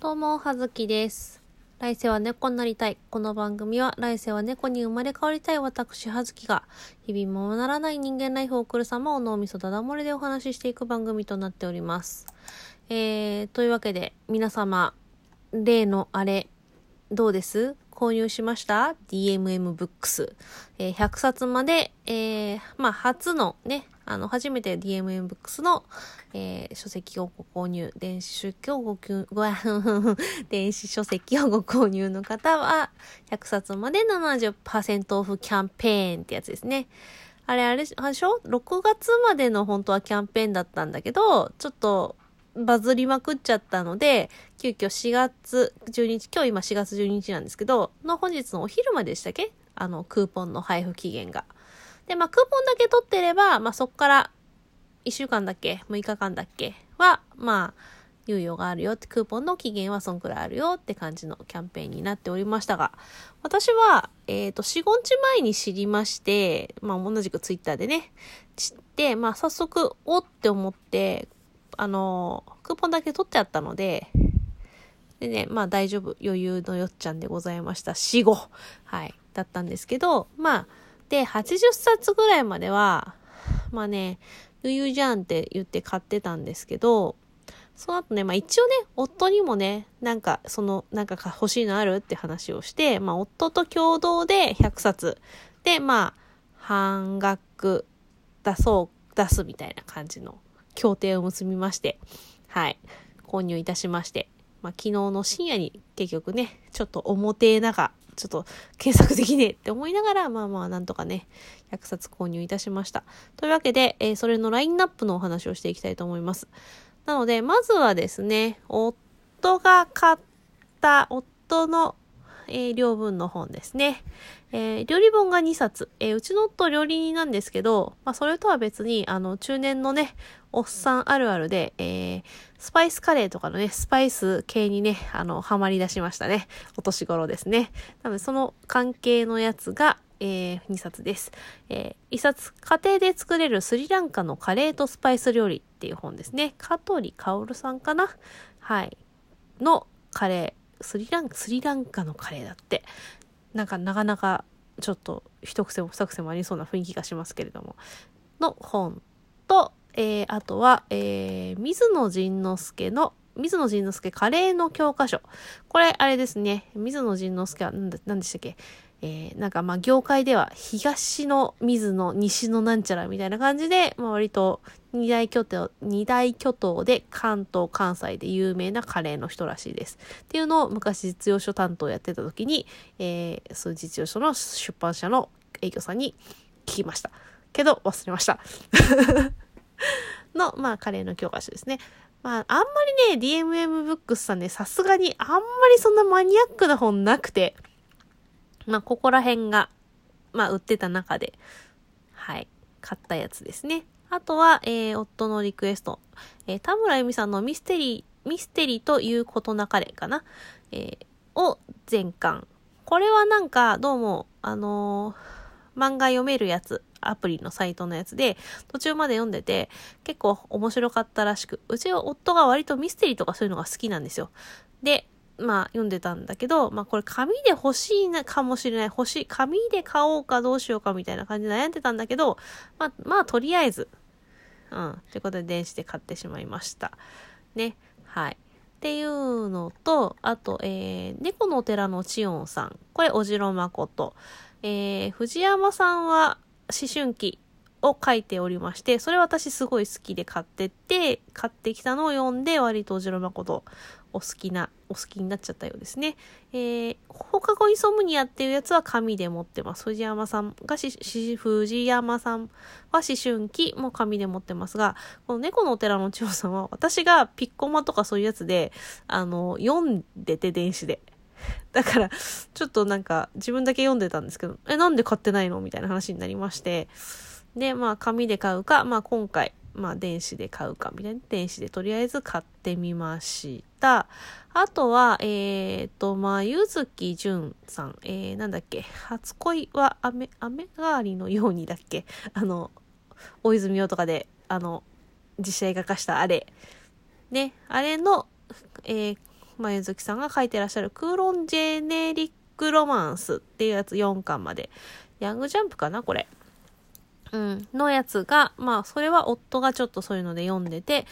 どうも、はずきです。来世は猫になりたい。この番組は、来世は猫に生まれ変わりたい私、はずきが、日々もならない人間ライフを送る様を脳みそだだ漏れでお話ししていく番組となっております。えー、というわけで、皆様、例のあれ、どうです？購入しました ?DMM ブックス。えー100冊まで、えーまあ、初のね、あの、初めて DMM ブックスの、えー書籍をご購入、電子書籍をごご 電子書籍をご購入の方は、100冊まで70%オフキャンペーンってやつですね。あれ、あれ、あれでしょ ?6 月までの本当はキャンペーンだったんだけど、ちょっと、バズりまくっちゃったので、急遽4月12日、今日今4月12日なんですけど、の本日のお昼まででしたっけ？あの、クーポンの配布期限が。で、まあ、クーポンだけ取ってれば、まあ、そっから1週間だっけ ?6 日間だっけ？は、まあ、猶予があるよって、クーポンの期限はそんくらいあるよって感じのキャンペーンになっておりましたが、私は、えっ、と、4、5日前に知りまして、まあ、同じくツイッターでね、知って、まあ、早速、おって思って、あの、クーポンだけ取っちゃったので、でね、まあ大丈夫、余裕のよっちゃんでございました。4、5。はい。だったんですけど、まあ、で、80冊ぐらいまでは、まあね、余裕じゃんって言って買ってたんですけど、その後ね、まあ一応ね、夫にもね、なんか、その、なんか欲しいのあるって話をして、まあ夫と共同で100冊。で、まあ、半額出そう、出すみたいな感じの協定を結びまして、はい、購入いたしまして、まあ昨日の深夜に結局ね、ちょっと表なが、ちょっと検索できねえ って思いながら、まあまあなんとかね、100冊購入いたしました。というわけで、えーそれのラインナップのお話をしていきたいと思います。なので、まずはですね、夫が買った、夫の、えー両分の本ですね。えー料理本が2冊。えーうちの夫料理人なんですけど、まあ、それとは別に、あの、中年のね、おっさんあるあるで、えースパイスカレーとかのね、スパイス系にね、あの、ハマり出しましたね。お年頃ですね。なので、その関係のやつが、え2冊です。え1冊、家庭で作れるスリランカのカレーとスパイス料理っていう本ですね。香取薫さんかな？はい。のカレー。スリランカ、スリランカのカレーだって。なんか、なかなか、ちょっと、一癖も二癖もありそうな雰囲気がしますけれども。の本と、えー、あとは、えー、水野仁之助の、水野仁之助カレーの教科書。これ、あれですね。水野仁之助は、なんだ、なんでしたっけ？えー、なんかまあ業界では東の水の西のなんちゃらみたいな感じで、まあ割と二大巨頭、二大巨頭で関東、関西で有名なカレーの人らしいです。っていうのを昔実用書担当やってた時に、えー、そう実用書の出版社の営業さんに聞きました。けど忘れました。の、まあカレーの教科書ですね。まああんまりね、DMM ブックスさんね、さすがにあんまりそんなマニアックな本なくて、まあ、ここら辺が、まあ、売ってた中で、はい、買ったやつですね。あとは、えー、夫のリクエスト。えー、田村由美さんのミステリー、ミステリーということなかれかな。えー、を全巻。これはなんか、どうも、あのー漫画読めるやつ、アプリのサイトのやつで、途中まで読んでて、結構面白かったらしく、うちは夫が割とミステリーとかそういうのが好きなんですよ。で、まあ読んでたんだけど、まあこれ紙で欲しいなかもしれない。欲しい。紙で買おうかどうしようかみたいな感じで悩んでたんだけど、まあ、まあとりあえず、うん。ということで電子で買ってしまいました。ね。はい。っていうのと、あと、えー、猫のお寺の千音さん。これ、おじろまこと。えー、藤山さんは思春期を書いておりまして、それ私すごい好きで買ってって、買ってきたのを読んで、割とおじろまことお好きな、お好きになっちゃったようですね。えー、放課後イソムニアっていうやつは紙で持ってます。藤山さんがし、し藤山さんは思春期も紙で持ってますが、この猫のお寺の千代さんは私がピッコマとかそういうやつで、あの、読んでて電子で。だから、ちょっとなんか自分だけ読んでたんですけど、え、なんで買ってないの？みたいな話になりまして。で、まあ紙で買うか、まあ今回、まあ電子で買うかみたいな。電子でとりあえず買ってみました。あとは、えっ、と、まあ、ゆずきじゅんさん。えー、なんだっけ。初恋は雨、雨代わりのようにだっけ。あの、大泉洋とかで、あの、実写映画化したあれ。ね、あれの、えー前月さんが書いてらっしゃるクーロンジェネリックロマンスっていうやつ4巻まで。ヤングジャンプかなこれ。うん。のやつが、まあ、それは夫がちょっとそういうので読んでて、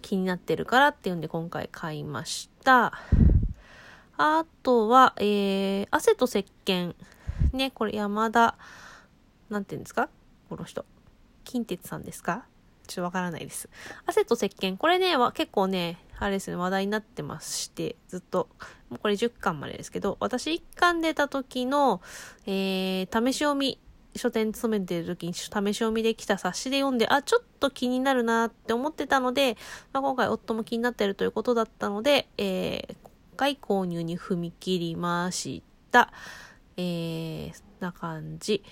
気になってるからっていうんで今回買いました。あとは、えー、汗と石鹸。ね、これ山田、なんて言うんですか？この人。近鉄さんですか？ちょっとわからないです。汗と石鹸。これね、結構ね、あれですね、話題になってまして、ずっと、もうこれ10巻までですけど、私1巻出た時の、えー、試し読み、書店勤めてる時に試し読みできた冊子で読んで、あ、ちょっと気になるなって思ってたので、まあ、今回夫も気になってるということだったので、えー、今回購入に踏み切りました。えー、な感じ。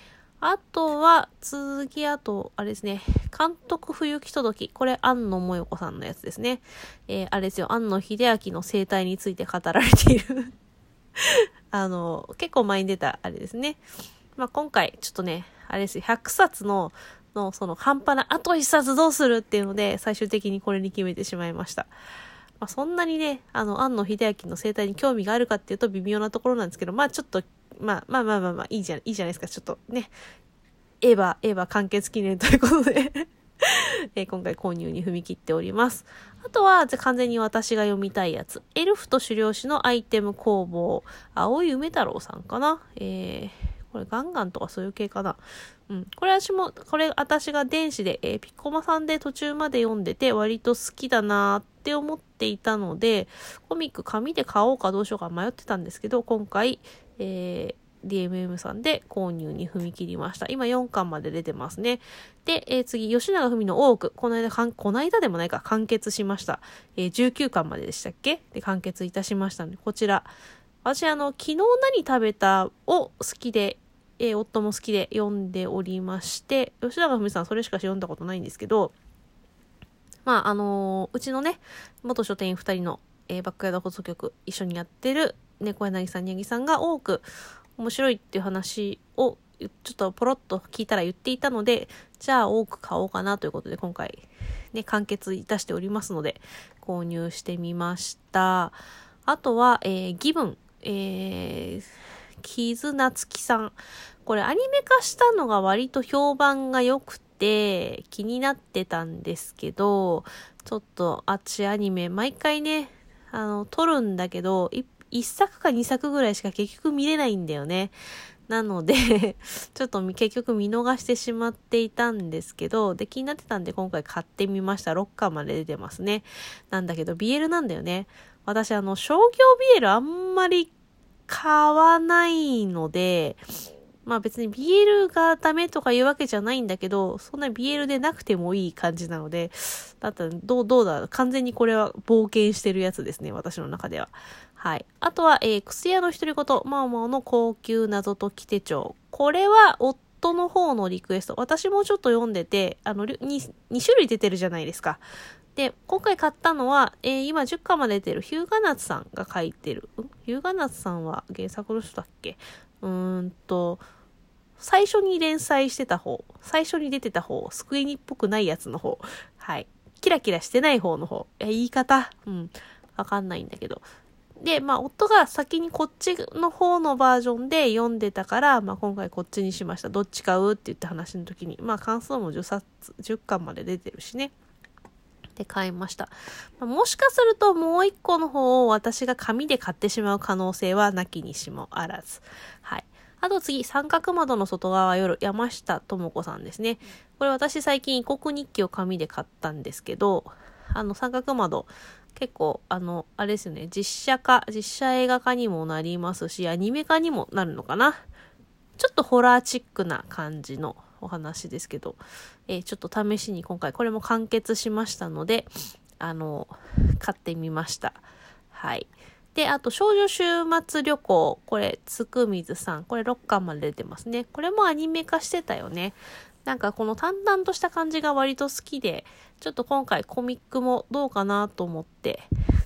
あとは、次、あと、あれですね。監督不行き届き。これ、安野もよこさんのやつですね。えー、あれですよ。安野秀明の生態について語られている あの、結構前に出た、あれですね。まあ、今回、ちょっとね、あれですよ。100冊の、の、その、半端な、あと1冊どうするっていうので、最終的にこれに決めてしまいました。まあ、そんなにね、あの、安野秀明の生態に興味があるかっていうと微妙なところなんですけど、まあちょっとまあまあまあまあまあ、いいじゃ、いいじゃないですか。ちょっとね、エヴァ、エヴァ完結記念ということで え今回購入に踏み切っております。あとは、完全に私が読みたいやつ。エルフと狩猟師のアイテム工房。青い梅太郎さんかな？えー、これガンガンとかそういう系かなうん。これ私も、これ私が電子で、えー、ピッコマさんで途中まで読んでて割と好きだなって思っていたので、コミック紙で買おうかどうしようか迷ってたんですけど、今回、えー、DMM さんで購入に踏み切りました。今4巻まで出てますね。で、えー、次、吉永文の多く。この間、この間でもないか、完結しました。えー、19巻まででしたっけ？で、完結いたしましたので、こちら。私、あの、昨日何食べたを好きで、えー、夫も好きで読んでおりまして、吉永文さんそれしか読んだことないんですけど、まあ、あのうちのね、元書店員2人の、えバックヤード放送局一緒にやってる猫柳さん、にゃぎさんが多く面白いっていう話をちょっとポロッと聞いたら言っていたので、じゃあ多く買おうかなということで今回ね、完結いたしておりますので、購入してみました。あとは、えー、ギブン、えー、キズナツキさん。これアニメ化したのが割と評判が良くて気になってたんですけど、ちょっとあっちアニメ毎回ね、あの、撮るんだけど、1作か2作ぐらいしか結局見れないんだよね。なので ちょっと結局見逃してしまっていたんですけど、で、気になってたんで今回買ってみました。6巻まで出てますね。なんだけど、BL なんだよね。私、あの、商業 BL あんまり買わないので、まあ別に BL がダメとかいうわけじゃないんだけど、そんな BL でなくてもいい感じなので、だったらどう、どうだ、完全にこれは冒険してるやつですね、私の中では。はい。あとは、えー、薬屋の独り言、マオマオの高級謎解き手帳。これは、夫の方のリクエスト。私もちょっと読んでて、あの、2, 2種類出てるじゃないですか。で、今回買ったのは、えー、今10巻まで出てるヒューガナツさんが書いてる。ヒューガナツさんは原作の人だっけ？うーんと、最初に連載してた方、最初に出てた方、スクエニっぽくないやつの方、はい。キラキラしてない方の方。え、言い方うん。わかんないんだけど。で、まあ、夫が先にこっちの方のバージョンで読んでたから、まあ、今回こっちにしました。どっち買うって言った話の時に、まあ、関数も10冊、10巻まで出てるしね。で買いました。もしかするともう一個の方を私が紙で買ってしまう可能性はなきにしもあらず。はい。あと次、三角窓の外側は夜、山下智子さんですね。これ私最近異国日記を紙で買ったんですけど、あの三角窓、結構、あの、あれですよね、実写化、実写映画化にもなりますし、アニメ化にもなるのかな。ちょっとホラーチックな感じのお話ですけど、えー、ちょっと試しに今回これも完結しましたので、あの、買ってみました。はい。で、あと、少女週末旅行。これ、つくみずさん。これ6巻まで出てますね。これもアニメ化してたよね。なんかこの淡々とした感じが割と好きで、ちょっと今回コミックもどうかなと思って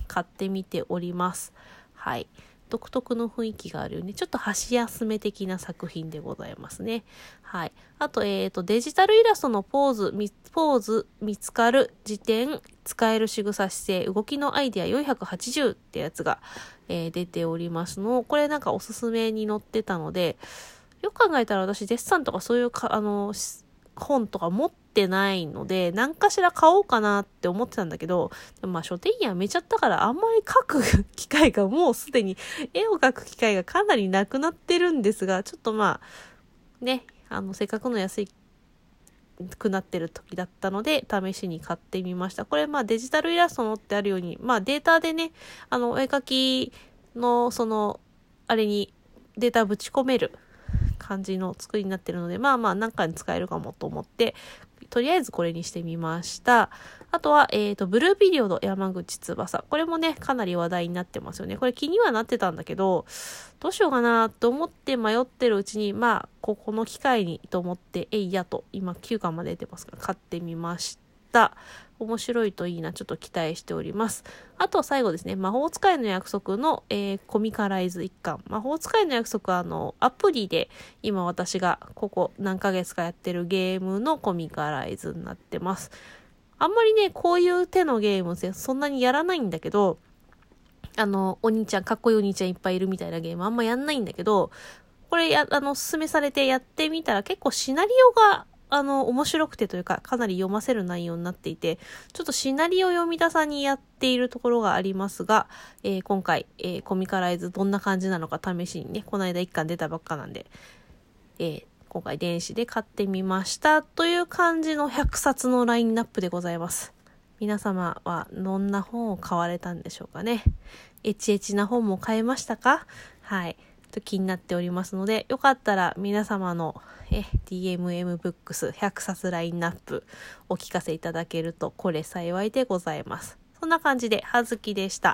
買ってみております。はい。独特の雰囲気があるよね。ちょっと箸休め的な作品でございますね。はい。あと、えっ、ー、と、デジタルイラストのポーズ、ポーズ、見つかる、時点、使える仕草姿勢、動きのアイデア480ってやつが、えー、出ておりますの。これなんかおすすめに載ってたので、よく考えたら私、デッサンとかそういうか、あの、本とか持ってないので、何かしら買おうかなって思ってたんだけど、まあ書店員やめちゃったからあんまり書く 機会がもうすでに絵を描く機会がかなりなくなってるんですが、ちょっとまあ、ね、あの、せっかくの安いくなってる時だったので、試しに買ってみました。これ、まあデジタルイラストのってあるように、まあデータでね、あの、お絵描きの、その、あれにデータぶち込める感じの作りになってるので、まあまあ何かに使えるかもと思って、とりあえずこれにしてみました。あとは、えっ、ー、と、ブルーピリオド山口翼。これもね、かなり話題になってますよね。これ気にはなってたんだけど、どうしようかなと思って迷ってるうちに、まあ、ここの機会にと思って、えいやと、今9巻まで出てますから、買ってみました。面白いといいな、ちょっと期待しております。あと最後ですね、魔法使いの約束の、えー、コミカライズ一巻。魔法使いの約束はあの、アプリで今私がここ何ヶ月かやってるゲームのコミカライズになってます。あんまりね、こういう手のゲームそんなにやらないんだけど、あの、お兄ちゃん、かっこいいお兄ちゃんいっぱいいるみたいなゲームあんまやんないんだけど、これや、あの、おすすめされてやってみたら結構シナリオがあの、面白くてというか、かなり読ませる内容になっていて、ちょっとシナリオ読み出さにやっているところがありますが、えー、今回、えー、コミカライズどんな感じなのか試しにね、この間1巻出たばっかなんで、えー、今回電子で買ってみましたという感じの100冊のラインナップでございます。皆様はどんな本を買われたんでしょうかね。エチエチな本も買えましたか？はい。と気になっておりますので、よかったら皆様のえ DMM ブックス100冊ラインナップお聞かせいただけるとこれ幸いでございます。そんな感じで、はずきでした。